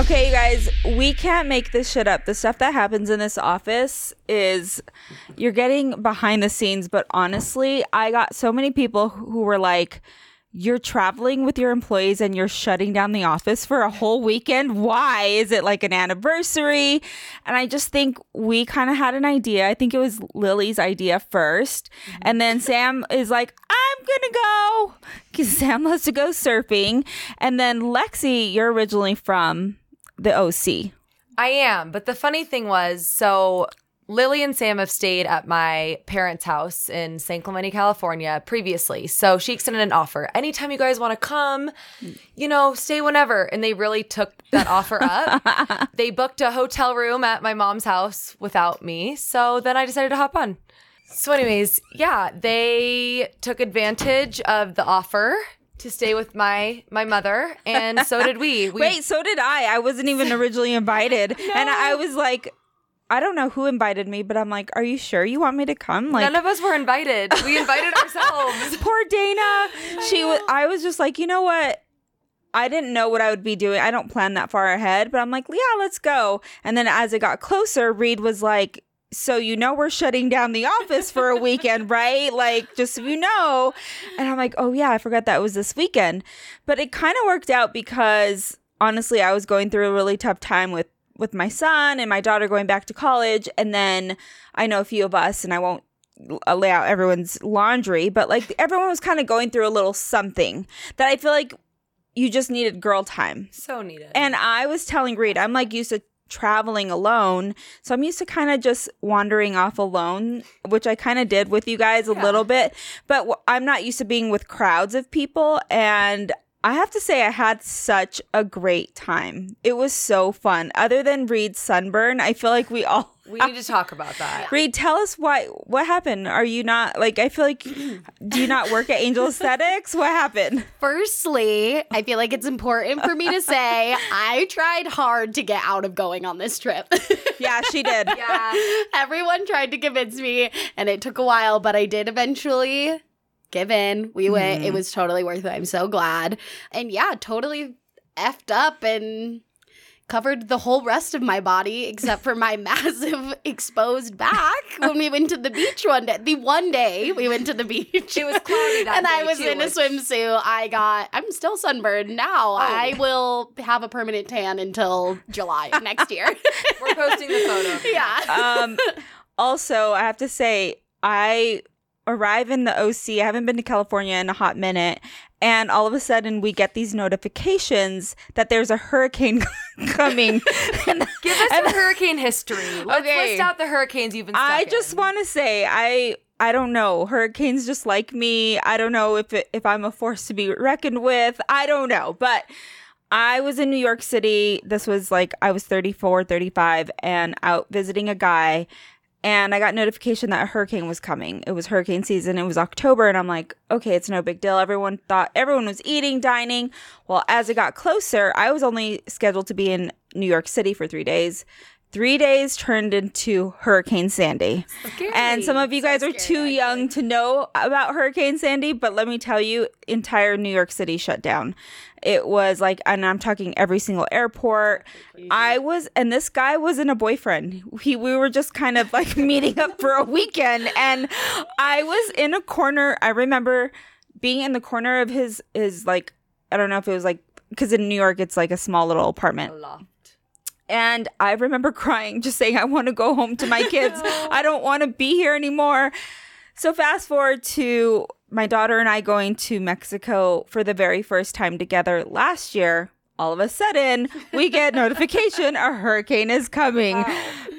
Okay, you guys, we can't make this shit up. The stuff that happens in this office is you're getting behind the scenes, but honestly, I got so many people who were like, you're traveling with your employees and you're shutting down the office for a whole weekend. Why? Is it like an anniversary? And I just think we kind of had an idea. I think it was Lily's idea 1st mm-hmm. And then Sam is like, I'm going to go because Sam loves to go surfing. And then Lexi, you're originally from the OC. I am. But the funny thing was, so Lily and Sam have stayed at my parents' house in San Clemente, California previously. So she extended an offer. Anytime you guys want to come, you know, stay whenever. And they really took that offer up. they booked a hotel room at my mom's house without me. So then I decided to hop on. So, anyways, yeah, they took advantage of the offer to stay with my my mother, and so did we. we Wait, so did I. I wasn't even originally invited. And I was like, I don't know who invited me, but I'm like, are you sure you want me to come? Like, none of us were invited. We invited ourselves. poor Dana. She was. I was just like, you know what? I didn't know what I would be doing. I don't plan that far ahead, but I'm like, yeah, let's go. And then as it got closer, Reed was like, so you know we're shutting down the office for a weekend, right? Like just so you know. And I'm like, oh yeah, I forgot that was this weekend. But it kind of worked out because honestly, I was going through a really tough time with with my son and my daughter going back to college and then I know a few of us and I won't lay out everyone's laundry, but like everyone was kind of going through a little something that I feel like you just needed girl time. So needed. And I was telling Reed, I'm like used to traveling alone. So I'm used to kind of just wandering off alone, which I kind of did with you guys a Yeah. little bit, but w- I'm not used to being with crowds of people. And I have to say, I had such a great time. It was so fun. Other than Reed's sunburn, I feel like we all. We uh, need to talk about that. Reed, tell us why. What happened? Are you not like? I feel like. Do you not work at Angel Aesthetics? What happened? Firstly, I feel like it's important for me to say I tried hard to get out of going on this trip. Yeah, she did. Yeah. Everyone tried to convince me, and it took a while, but I did eventually give in. We went. It mm-hmm. was totally worth it. I'm so glad. And yeah, totally effed up and covered the whole rest of my body except for my massive exposed back when we went to the beach one day. The one day we went to the beach. It was cloudy that and I was too, in a which- swimsuit. I got. I'm still sunburned now. I will have a permanent tan until July next year. We're posting the photo. yeah. um also i have to say i arrive in the oc i haven't been to california in a hot minute and all of a sudden we get these notifications that there's a hurricane coming. And Give us And- some hurricane history. Let's Okay. list out the hurricanes you've been i just want to say i i don't know. Hurricanes just like me. I don't know if it, if i'm a force to be reckoned with. I don't know. But I was in New York City. This was like I was 34, 35 and out visiting a guy and I got notification that a hurricane was coming. It was hurricane season. It was October and I'm like, okay, it's no big deal. Everyone thought everyone was eating, dining. Well, as it got closer, I was only scheduled to be in New York City for 3 days. 3 days turned into Hurricane Sandy. And some of you guys are too young to know about Hurricane Sandy, but let me tell you, entire New York City shut down. It was like, and I'm talking every single airport. I was, and this guy wasn't a boyfriend. He, we were just kind of like meeting up for a weekend, and I was in a corner. I remember being in the corner of his, his like, I don't know if it was like, because in New York it's like a small little apartment. And I remember crying, just saying, I want to go home to my kids. I don't want to be here anymore. So, fast forward to my daughter and I going to Mexico for the very first time together last year. All of a sudden, we get notification a hurricane is coming.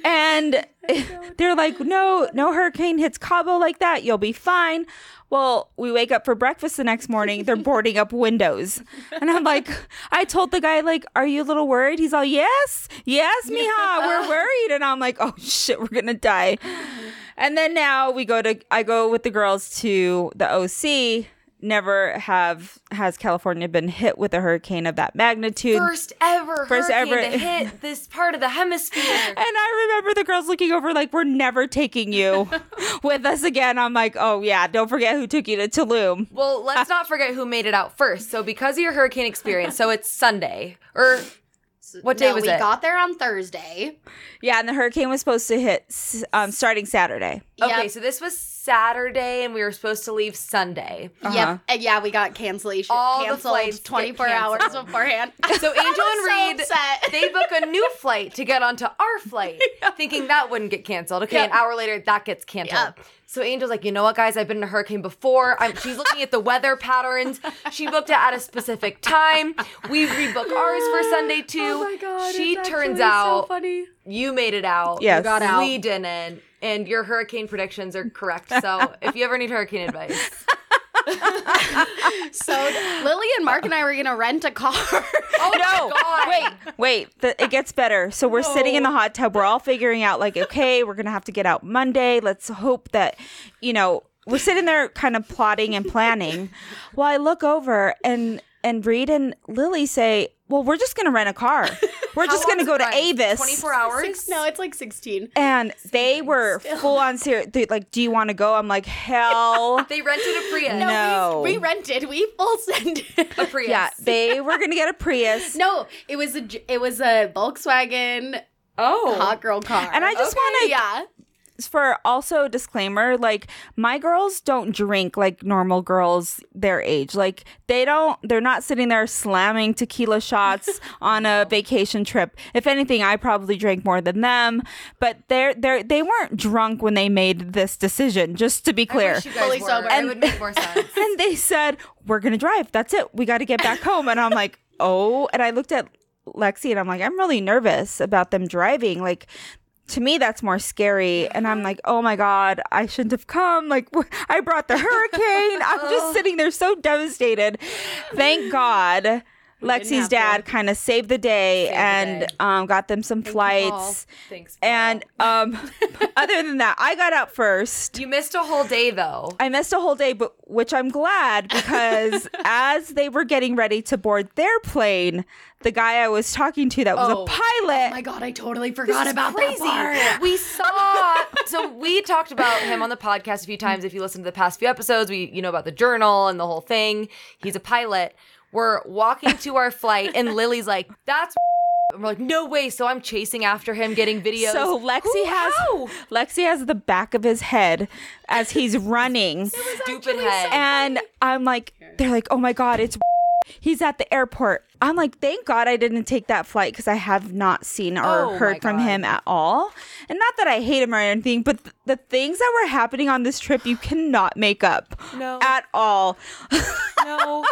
And Eh, they're like, no, no hurricane hits Cabo like that. You'll be fine. Well, we wake up for breakfast the next morning. They're boarding up windows. And I'm like, I told the guy, like, are you a little worried? He's all, yes, yes, mija, we're worried. And I'm like, oh shit, we're going to die. And then now we go to, I go with the girls to the OC. Never have, has California been hit with a hurricane of that magnitude. First ever First hurricane ever- to hit this part of the hemisphere. And I remember the girls looking over like, we're never taking you with us again. I'm like, oh yeah, don't forget who took you to Tulum. Well, let's not forget who made it out first. So, because of your hurricane experience, so it's Sunday or What day no, was we it? got there on Thursday. Yeah, and the hurricane was supposed to hit um, starting Saturday. Okay, Yep. so this was Saturday, and we were supposed to leave Sunday. Uh-huh. Yep. And yeah, we got cancellation All the canceled flights get 24 hours beforehand. So Angel and Reed, upset. they book a new flight to get onto our flight, thinking that wouldn't get canceled. Okay, an hour later, that gets canceled. Yep. So Angel's like, you know what, guys? I've been in a hurricane before. I'm, she's looking at the weather patterns. She booked it at a specific time. We rebook ours for Sunday too. Oh my god! she turns out funny. you made it out. Yes. You got out. We didn't. And your hurricane predictions are correct. So if you ever need hurricane advice, So Lily and Mark and I were gonna rent a car. oh No, wait, wait. The, it gets better. So we're sitting in the hot tub. We're all figuring out, like, okay, we're gonna have to get out Monday. Let's hope that, you know, we're sitting there kind of plotting and planning. Well, I look over and and Reed and Lily say, "Well, we're just gonna rent a car. We're just gonna go to ride? Avis." 24 hours? Six, no, it's like 16. And they were full on serious. Like, do you want to go? I'm like, hell. They rented a Prius. No. No. We, we rented. We full sent. A Prius. Yeah, they were gonna get a Prius. no, it was a J- it was a Volkswagen Oh. hot girl car. And I just Okay, want to yeah. For also disclaimer like my girls don't drink like normal girls their age. Like they don't they're not sitting there slamming tequila shots on a vacation trip. If anything i probably drank more than them. But they're they're they weren't drunk when they made this decision just to be clear. wish you guys Fully were. sober. It would make more sense. and they said we're gonna drive. That's it. We gotta get back home. And i'm like oh and i looked at lexi and i'm like i'm really nervous about them driving. Like to me that's more scary. And i'm like oh my god i shouldn't have come. Like i brought the hurricane. I'm just oh. sitting there so devastated. Thank god lexi's dad kind of saved the day Saved the and day. um, got them some you, flights Paul. Thanks. Paul. and um, other than that i got out first you missed a whole day though. I missed a whole day, but which I'm glad because as they were getting ready to board their plane, the guy I was talking to that was Oh. a pilot. Oh my god, I totally forgot about Crazy. that part. We saw so we talked about him on the podcast a few times. If you listen to the past few episodes, we you know about the journal and the whole thing. He's a pilot. We're walking to our flight, and Lily's like, "That's." And we're like, "No way!" So I'm chasing after him, getting videos. so Lexi Who- has how? Lexi has the back of his head as he's running, stupid head. and I'm like, they're like, oh my god, it's. He's at the airport. I'm like, thank God I didn't take that flight because I have not seen or Oh heard from him at all. And not that I hate him or anything, but th- the things that were happening on this trip, you cannot make up No. at all. no.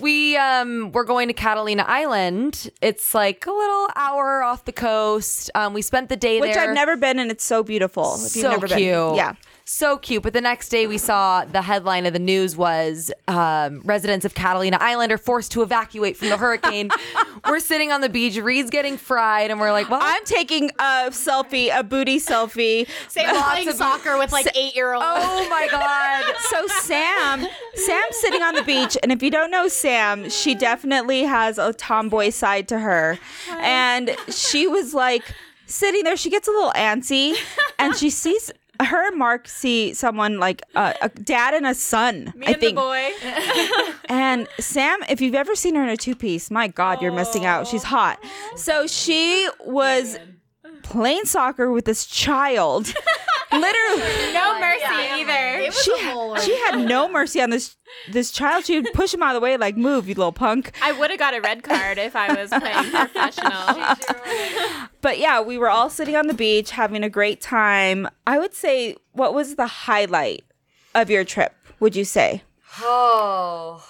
We um we're going to Catalina Island. It's like a little hour off the coast. Um we spent the day there. Which there. I've never been, and it's so beautiful. If you've so never cute. been, yeah. So cute. But the next day we saw the headline of the news was um, residents of Catalina Island are forced to evacuate from the hurricane. we're sitting on the beach, Reed's getting fried, and we're like, well, I'm taking a selfie, a booty selfie. Sam playing of- soccer with like eight year olds. oh my God. So Sam, Sam's sitting on the beach, and if you don't know Sam, she definitely has a tomboy side to her, and she was like sitting there. She gets a little antsy, and she sees. Her and Mark see someone like uh, a dad and a son. Me I think. boy. And Sam, if you've ever seen her in a two piece, my God, you're missing out. She's hot. So she was playing soccer with this child. Literally. No oh mercy either. It was She, a whole she had no mercy on this this child. She would push him out of the way, like, move, you little punk. I would have got a red card if I was playing professional. But yeah, we were all sitting on the beach having a great time. I would say, what was the highlight of your trip, would you say? Oh.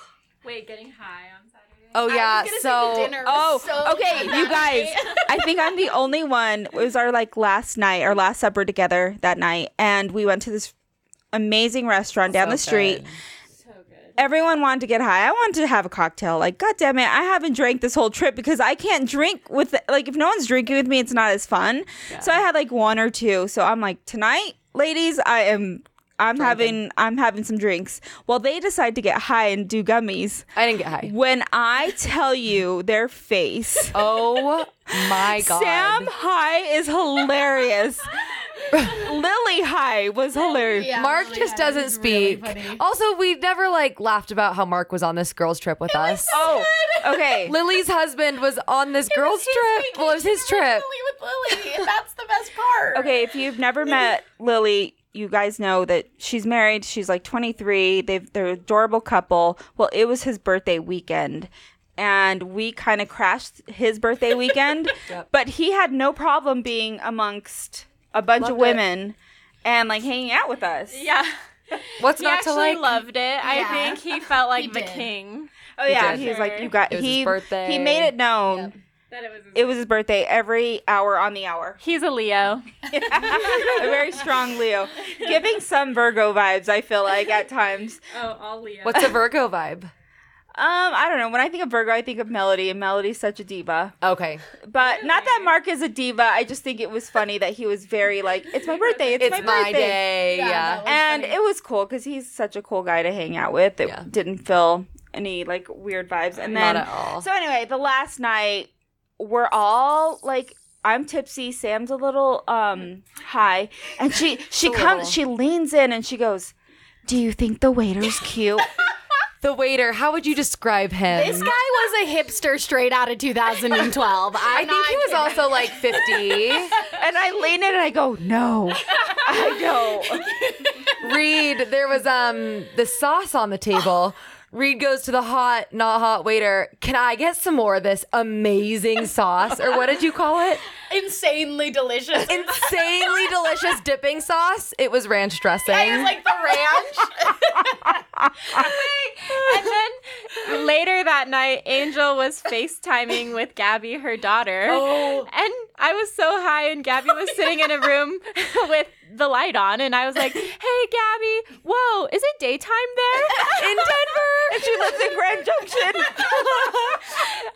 Wait, getting high on Saturday? Oh yeah. So dinner Oh, was so okay, good you guys. I think I'm the only one. It was our like last night, our last supper together that night, and we went to this amazing restaurant down the street. So good. Everyone wanted to get high. I wanted to have a cocktail. Like, god damn it, I haven't drank this whole trip because I can't drink with like if no one's drinking with me, it's not as fun. So I had like one or two. So I'm like, tonight, ladies, I am. I'm having I'm having some drinks. Well, they decide to get high and do gummies. I didn't get high. When I tell you their face, Oh my god. Sam High is hilarious. Lily High was hilarious. Yeah, Mark really, just yeah, doesn't was really speak. also, we never like laughed about how Mark was on this girls trip with us. Oh, okay. Lily's husband was on this girls trip. Well, it was his trip. Lily with Lily, that's the best part. Okay, if you've never met Lily, you guys know that she's married. She's like 23. They've they're an adorable couple. Well, it was his birthday weekend. And we kind of crashed his birthday weekend, but he had no problem being amongst a bunch of Loved it. women and like hanging out with us. Yeah. What's He not to actually like? loved it. I think he felt like He the did. king. Oh yeah, did. he was like, "You got." It was his he birthday. he made it known That it was. it was his birthday every hour on the hour. He's a Leo. a very strong Leo, giving some Virgo vibes. I feel like at times. Oh, all Leo. What's a Virgo vibe? Um, I don't know. When I think of Virgo, I think of Melody, and Melody's such a diva. Okay, But not that Mark is a diva. I just think it was funny that he was very like, "It's my birthday. It's, it's my, my, birthday." day. Yeah, Yeah. And funny. it was cool because he's such a cool guy to hang out with. It Yeah. didn't feel any like weird vibes. And then, Not at all. so anyway, the last night we're all like. I'm tipsy. Sam's a little um high, and she she comes. She leans in and she goes, "Do you think the waiter's cute?" The waiter. How would you describe him? This guy was a hipster straight out of 2012. I think he was also like 50. and I lean in and I go, "No, I don't." Reed, there was um the sauce on the table. Reed goes to the hot, not hot waiter. Can I get some more of this amazing sauce? Or what did you call it? Insanely delicious. Insanely delicious dipping sauce. It was ranch dressing. It was like the ranch. and then later that night, Angel was FaceTiming with Gabby, her daughter. Oh. And I was so high, and Gabby was sitting in a room with the light on, and I was like, "Hey, Gabby, whoa, is it daytime there in Denver?" And she lives in Grand Junction.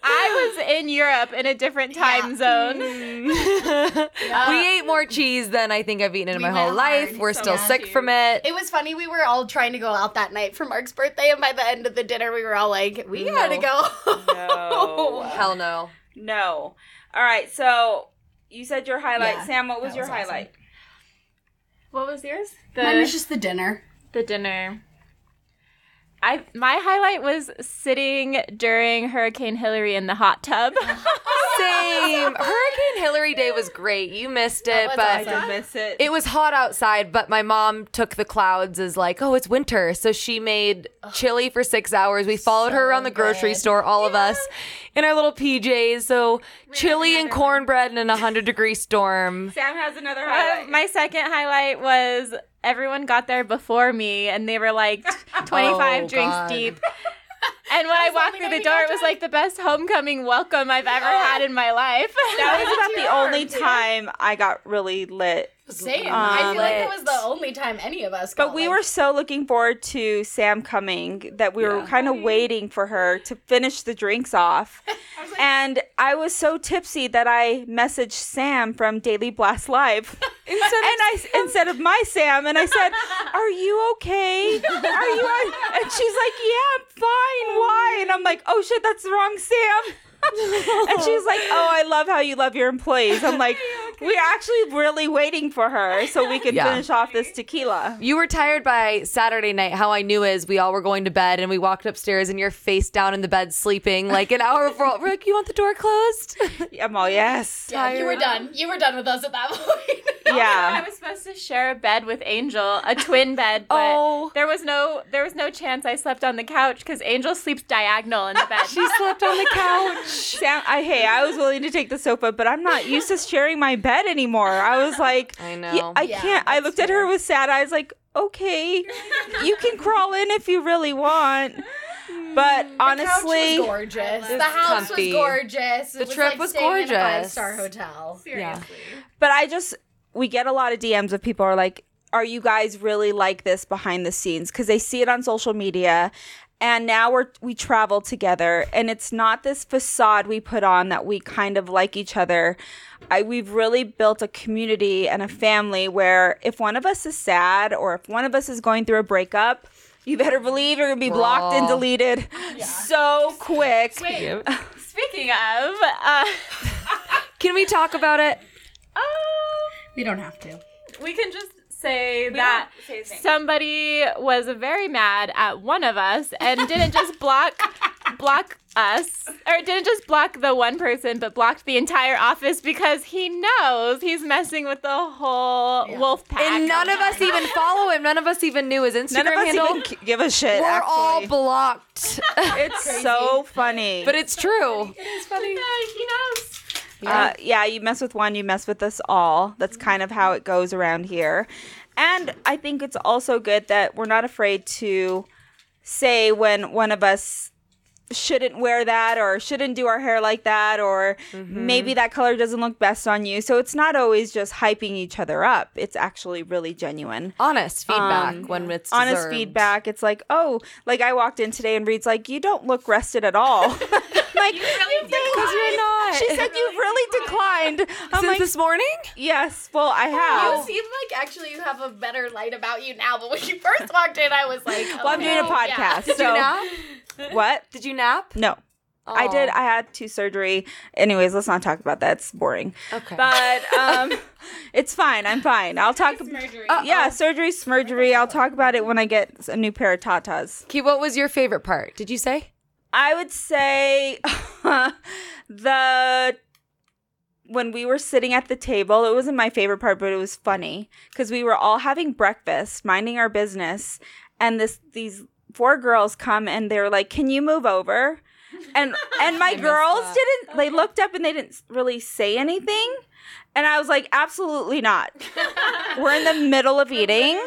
I was in Europe in a different time zone. we ate more cheese than I think I've eaten in We my went whole life. We're so still yeah. sick from it. It was funny. We were all trying to go out that night for Mark's birthday, and by the end of the dinner, we were all like, "We gotta go." No. Hell no. No. All right. So you said your highlight, Yeah, Sam. What was your was awesome. highlight? What was yours? The, Mine was just the dinner. the dinner. I my highlight was sitting during Hurricane Hilary in the hot tub. Same. Hurricane Hilary Day was great. You missed it, was but I awesome. did miss it. it was hot outside. But my mom took the clouds as like, oh, it's winter. So she made chili for six hours. We followed her around the grocery good. store, all of us, in our little PJs. So chili and cornbread in a hundred degree storm. Sam has another Uh, highlight. my second highlight was everyone got there before me and they were like 25 Oh, drinks God. deep. And when I walked through the door, it was like the best homecoming welcome I've ever had in my life. that was about the only time I got really lit. Same. I Um, feel like it was the only time any of us. Got. But we like, were so looking forward to Sam coming that we were kind of waiting for her to finish the drinks off. and I was so tipsy that I messaged Sam from Daily Blast Live. and I instead of my Sam and I said, "Are you okay? Are you?" o-" And she's like, "Yeah, I'm fine. Why?" And I'm like, "Oh shit, that's wrong Sam." And she's like, "Oh, I love how you love your employees." I'm like, "We're actually really waiting for her so we can Yeah. finish off this tequila." You were tired by Saturday night. How I knew is we all were going to bed and we walked upstairs and you're face down in the bed sleeping like an hour before. We're like, you want the door closed? I'm all yes. Yeah, you were done. You were done with us at that point. Yeah, I was supposed to share a bed with Angel, a twin bed, but Oh. there was no there was no chance I slept on the couch because Angel sleeps diagonal in the bed. she slept on the couch. Sam, I hey, I was willing to take the sofa, but I'm not used to sharing my bed anymore. I was like, I "Yeah, know. I Yeah, can't. I that's looked at her with sad eyes, like, okay, you can crawl in if you really want. But honestly, the couch was gorgeous. the house comfy. was gorgeous. It The was trip like was staying in a gorgeous. five-star hotel. Yeah. but I just we get a lot of DMs of people are like, "Are you guys really like this behind the scenes?" Because they see it on social media, and now we're we travel together, and it's not this facade we put on that we kind of like each other. I we've really built a community and a family where if one of us is sad or if one of us is going through a breakup. You better believe you're gonna be blocked and Raw. deleted so quick. Speaking of, uh, Can we talk about it? We don't have to. we can just say that somebody was very mad at one of us and didn't just block block us or didn't just block the one person but blocked the entire office because he knows he's messing with the whole wolf pack. And none of us even follow him. None of us even knew his Instagram None of us handle. even give a shit. We're all blocked. it's so funny. but it's true. it's funny. he knows. Uh, yeah, you mess with one, you mess with us all. That's kind of how it goes around here. And I think it's also good that we're not afraid to say when one of us shouldn't wear that or shouldn't do our hair like that or maybe that color doesn't look best on you. So it's not always just hyping each other up. It's actually really genuine. Honest feedback Um, when it's Honest deserved. feedback. It's like, oh, like I walked in today and Reed's like, you don't look rested at all. like, Because you're not. She said you really declined. I'm Since like, this morning? yes, well, I have. You seem like actually you have a better light about you now, but when you first walked in, I was like, Well, I'm doing a okay, yeah. podcast. Did so you nap? what? Did you nap? No. I did. I had two surgery. Anyways, let's not talk about that. It's boring. Okay. But um, it's fine. I'm fine. I'll talk. Uh, yeah, surgery, smurgery. I'll talk about it when I get a new pair of tatas. Key, what was your favorite part? Did you say? I would say the when we were sitting at the table, it wasn't my favorite part, but it was funny because we were all having breakfast, minding our business, and this these four girls come and they're like, "Can you move over?" And and my girls didn't. They looked up and they didn't really say anything, and I was like, "Absolutely not." we're in the middle of eating.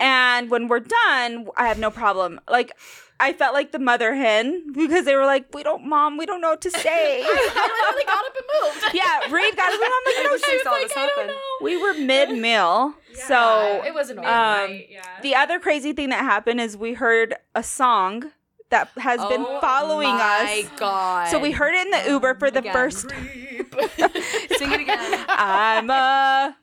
And when we're done, I have no problem. Like, I felt like the mother hen because they were like, "We don't, mom, we don't know what to say." I literally got up and moved. yeah, Reed got it. and I'm like, "No, She saw this happen. We were mid meal, so It was annoying. um, the other crazy thing that happened is we heard a song that has been following us. Oh my us. God. So we heard it in the Uber for the Again. first. Sing it again. I'm a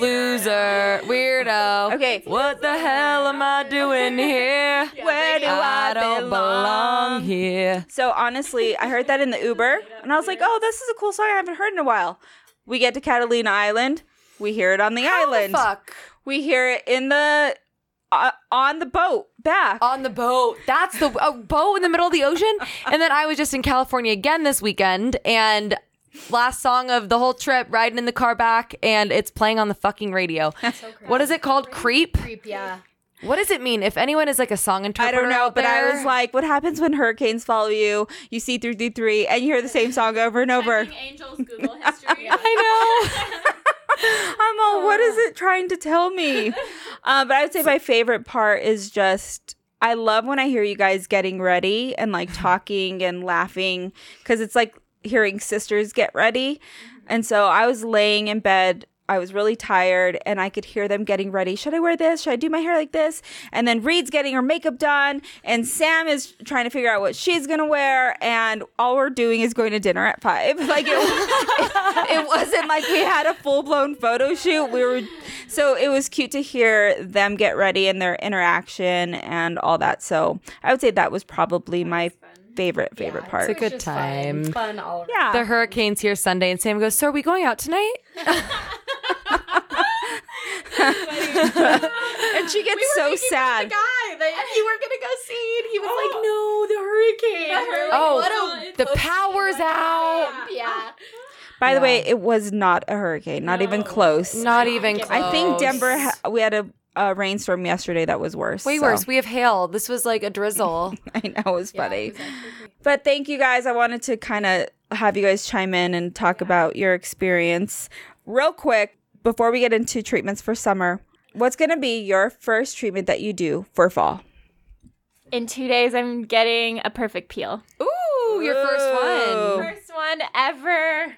Loser, weirdo. Okay. What the hell am I doing here? where do I, I don't belong here. So honestly, I heard that in the Uber, and I was like, "Oh, this is a cool song I haven't heard in a while." We get to Catalina Island, we hear it on the island. Fuck. We hear it in the uh, on the boat back. On the boat. That's the a boat in the middle of the ocean. And then I was just in California again this weekend and last song of the whole trip riding in the car back and it's playing on the fucking radio. what is it called? Creep? Creep, yeah. What does it mean? If anyone is like a song interpreter, I don't know, out but I was like, "What happens when hurricanes follow you? You see through through three, and you hear the same song over and over." Angels Google history. I know. I'm all, what is it trying to tell me? Uh, but I would say my favorite part is just I love when I hear you guys getting ready and like talking and laughing because it's like hearing sisters get ready. Mm-hmm. And so I was laying in bed. I was really tired and I could hear them getting ready. Should I wear this? Should I do my hair like this? And then Reed's getting her makeup done and Sam is trying to figure out what she's going to wear and all we're doing is going to dinner at 5. Like it, it wasn't like we had a full-blown photo shoot. We were so it was cute to hear them get ready and their interaction and all that. So, I would say that was probably my favorite favorite part. It's a good time. Fun, fun all around. yeah. The hurricane's here Sunday and Sam goes, So are we going out tonight? and she gets so sad. The guy that you were gonna go see, and he was like, oh. "No, the hurricane." We're like, Oh, what a the power's out. yeah. By the way, it was not a hurricane, not even close. Not even close. I think Denver ha- we had a, a rainstorm yesterday that was worse. Way so- worse. We have hail. This was like a drizzle. I know it was funny. But thank you guys. I wanted to kind of have you guys chime in and talk about your experience real quick before we get into treatments for summer. What's going to be your first treatment that you do for fall? In two days, I'm getting a perfect peel. Ooh, your first one. First one ever.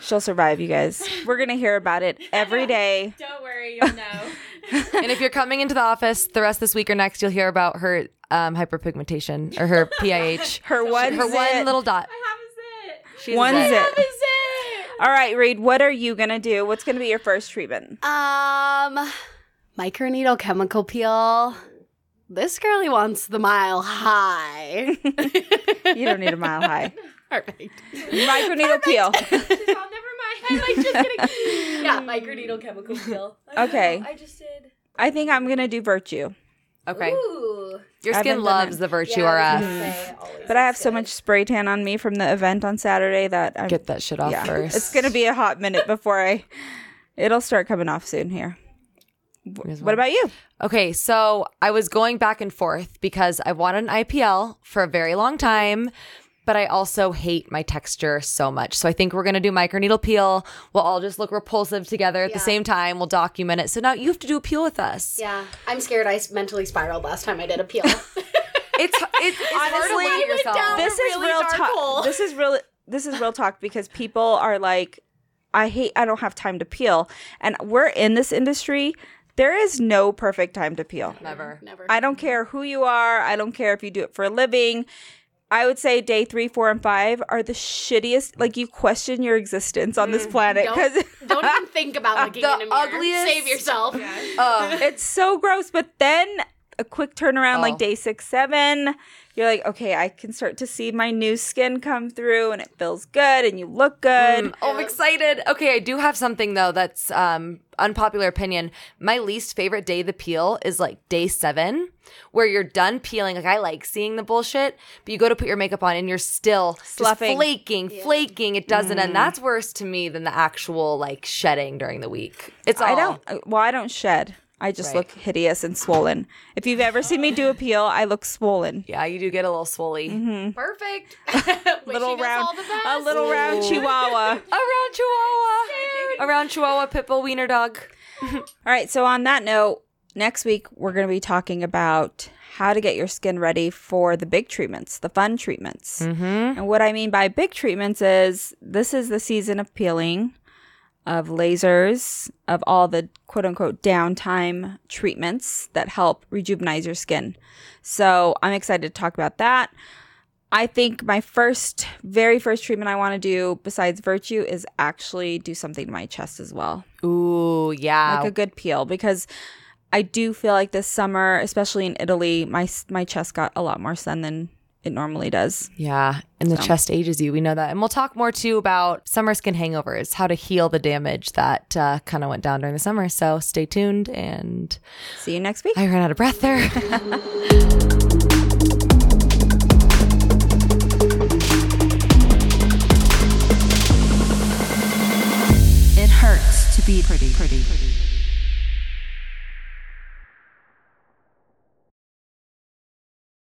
She'll survive, you guys. We're going to hear about it every day. Don't worry, you'll know. and if you're coming into the office the rest of this week or next, you'll hear about her um, hyperpigmentation or her PIH. Her one, her one little dot. How is it? She's one a- zit. All right, Reed, what are you going to do? What's going to be your first treatment? Um, microneedle chemical peel. This girlie wants the mile high. You don't need a mile high. Perfect. Microneedle peel. Never mind. like, just kidding. Yeah, microneedle chemical peel. I Okay. I just did. I think I'm gonna do virtue, Okay. Ooh. Your skin loves the Virtue Yeah, RF. Mm-hmm. say, but I have looks so much spray tan on me from the event on Saturday that I'm Get that shit off yeah. first. It's gonna be a hot minute before I. It'll start coming off soon here. What one. about you? Okay, so I was going back and forth because I wanted an IPL for a very long time, but I also hate my texture so much. So I think we're gonna do microneedle peel. We'll all just look repulsive together at the same time. We'll document it. So now you have to do a peel with us. Yeah, I'm scared. I mentally spiraled last time I did a peel. It's it's, it's hard to Honestly, look at yourself. down this is really real talk. This is real. This is real talk because people are like, I hate. I don't have time to peel, and we're in this industry. There is no perfect time to peel. Never. Never. I don't care who you are. I don't care if you do it for a living. I would say day three, four, and five are the shittiest. Like you question your existence on this planet don't, because don't even think about looking The in a mirror. ugliest- Save yourself. Uh, it's so gross. But then a quick turnaround, Oh. like day six, seven, you're like, okay, I can start to see my new skin come through, and it feels good, and you look good. Mm, oh, I'm excited. Okay, I do have something though that's um unpopular opinion. My least favorite day of the peel is like day seven, where you're done peeling. Like I like seeing the bullshit, but you go to put your makeup on and you're still just Sloughing. flaking, flaking. It doesn't, and that's worse to me than the actual like shedding during the week. It's all I don't. uh, Well, I don't shed. I just Right. look hideous and swollen. If you've ever seen me do a peel, I look swollen. Yeah, you do get a little swolly. Perfect. little Wishing us round, all the best. a little round chihuahua. Around Chihuahua, around Chihuahua Pitbull Wiener Dog. All right. So on that note, next week we're going to be talking about how to get your skin ready for the big treatments, the fun treatments. Mm-hmm. And what I mean by big treatments is this is the season of peeling, of lasers, of all the quote unquote downtime treatments that help rejuvenize your skin. So I'm excited to talk about that. I think my first, very first treatment I want to do besides Virtue is actually do something to my chest as well Ooh, yeah. like a good peel because I do feel like this summer, especially in Italy, my my chest got a lot more sun than it normally does. Yeah, and the chest ages you. We know that. And we'll talk more too about summer skin hangovers, how to heal the damage that uh, kind of went down during the summer. So stay tuned. And See you next week. I ran out of breath there. It hurts to be pretty, pretty.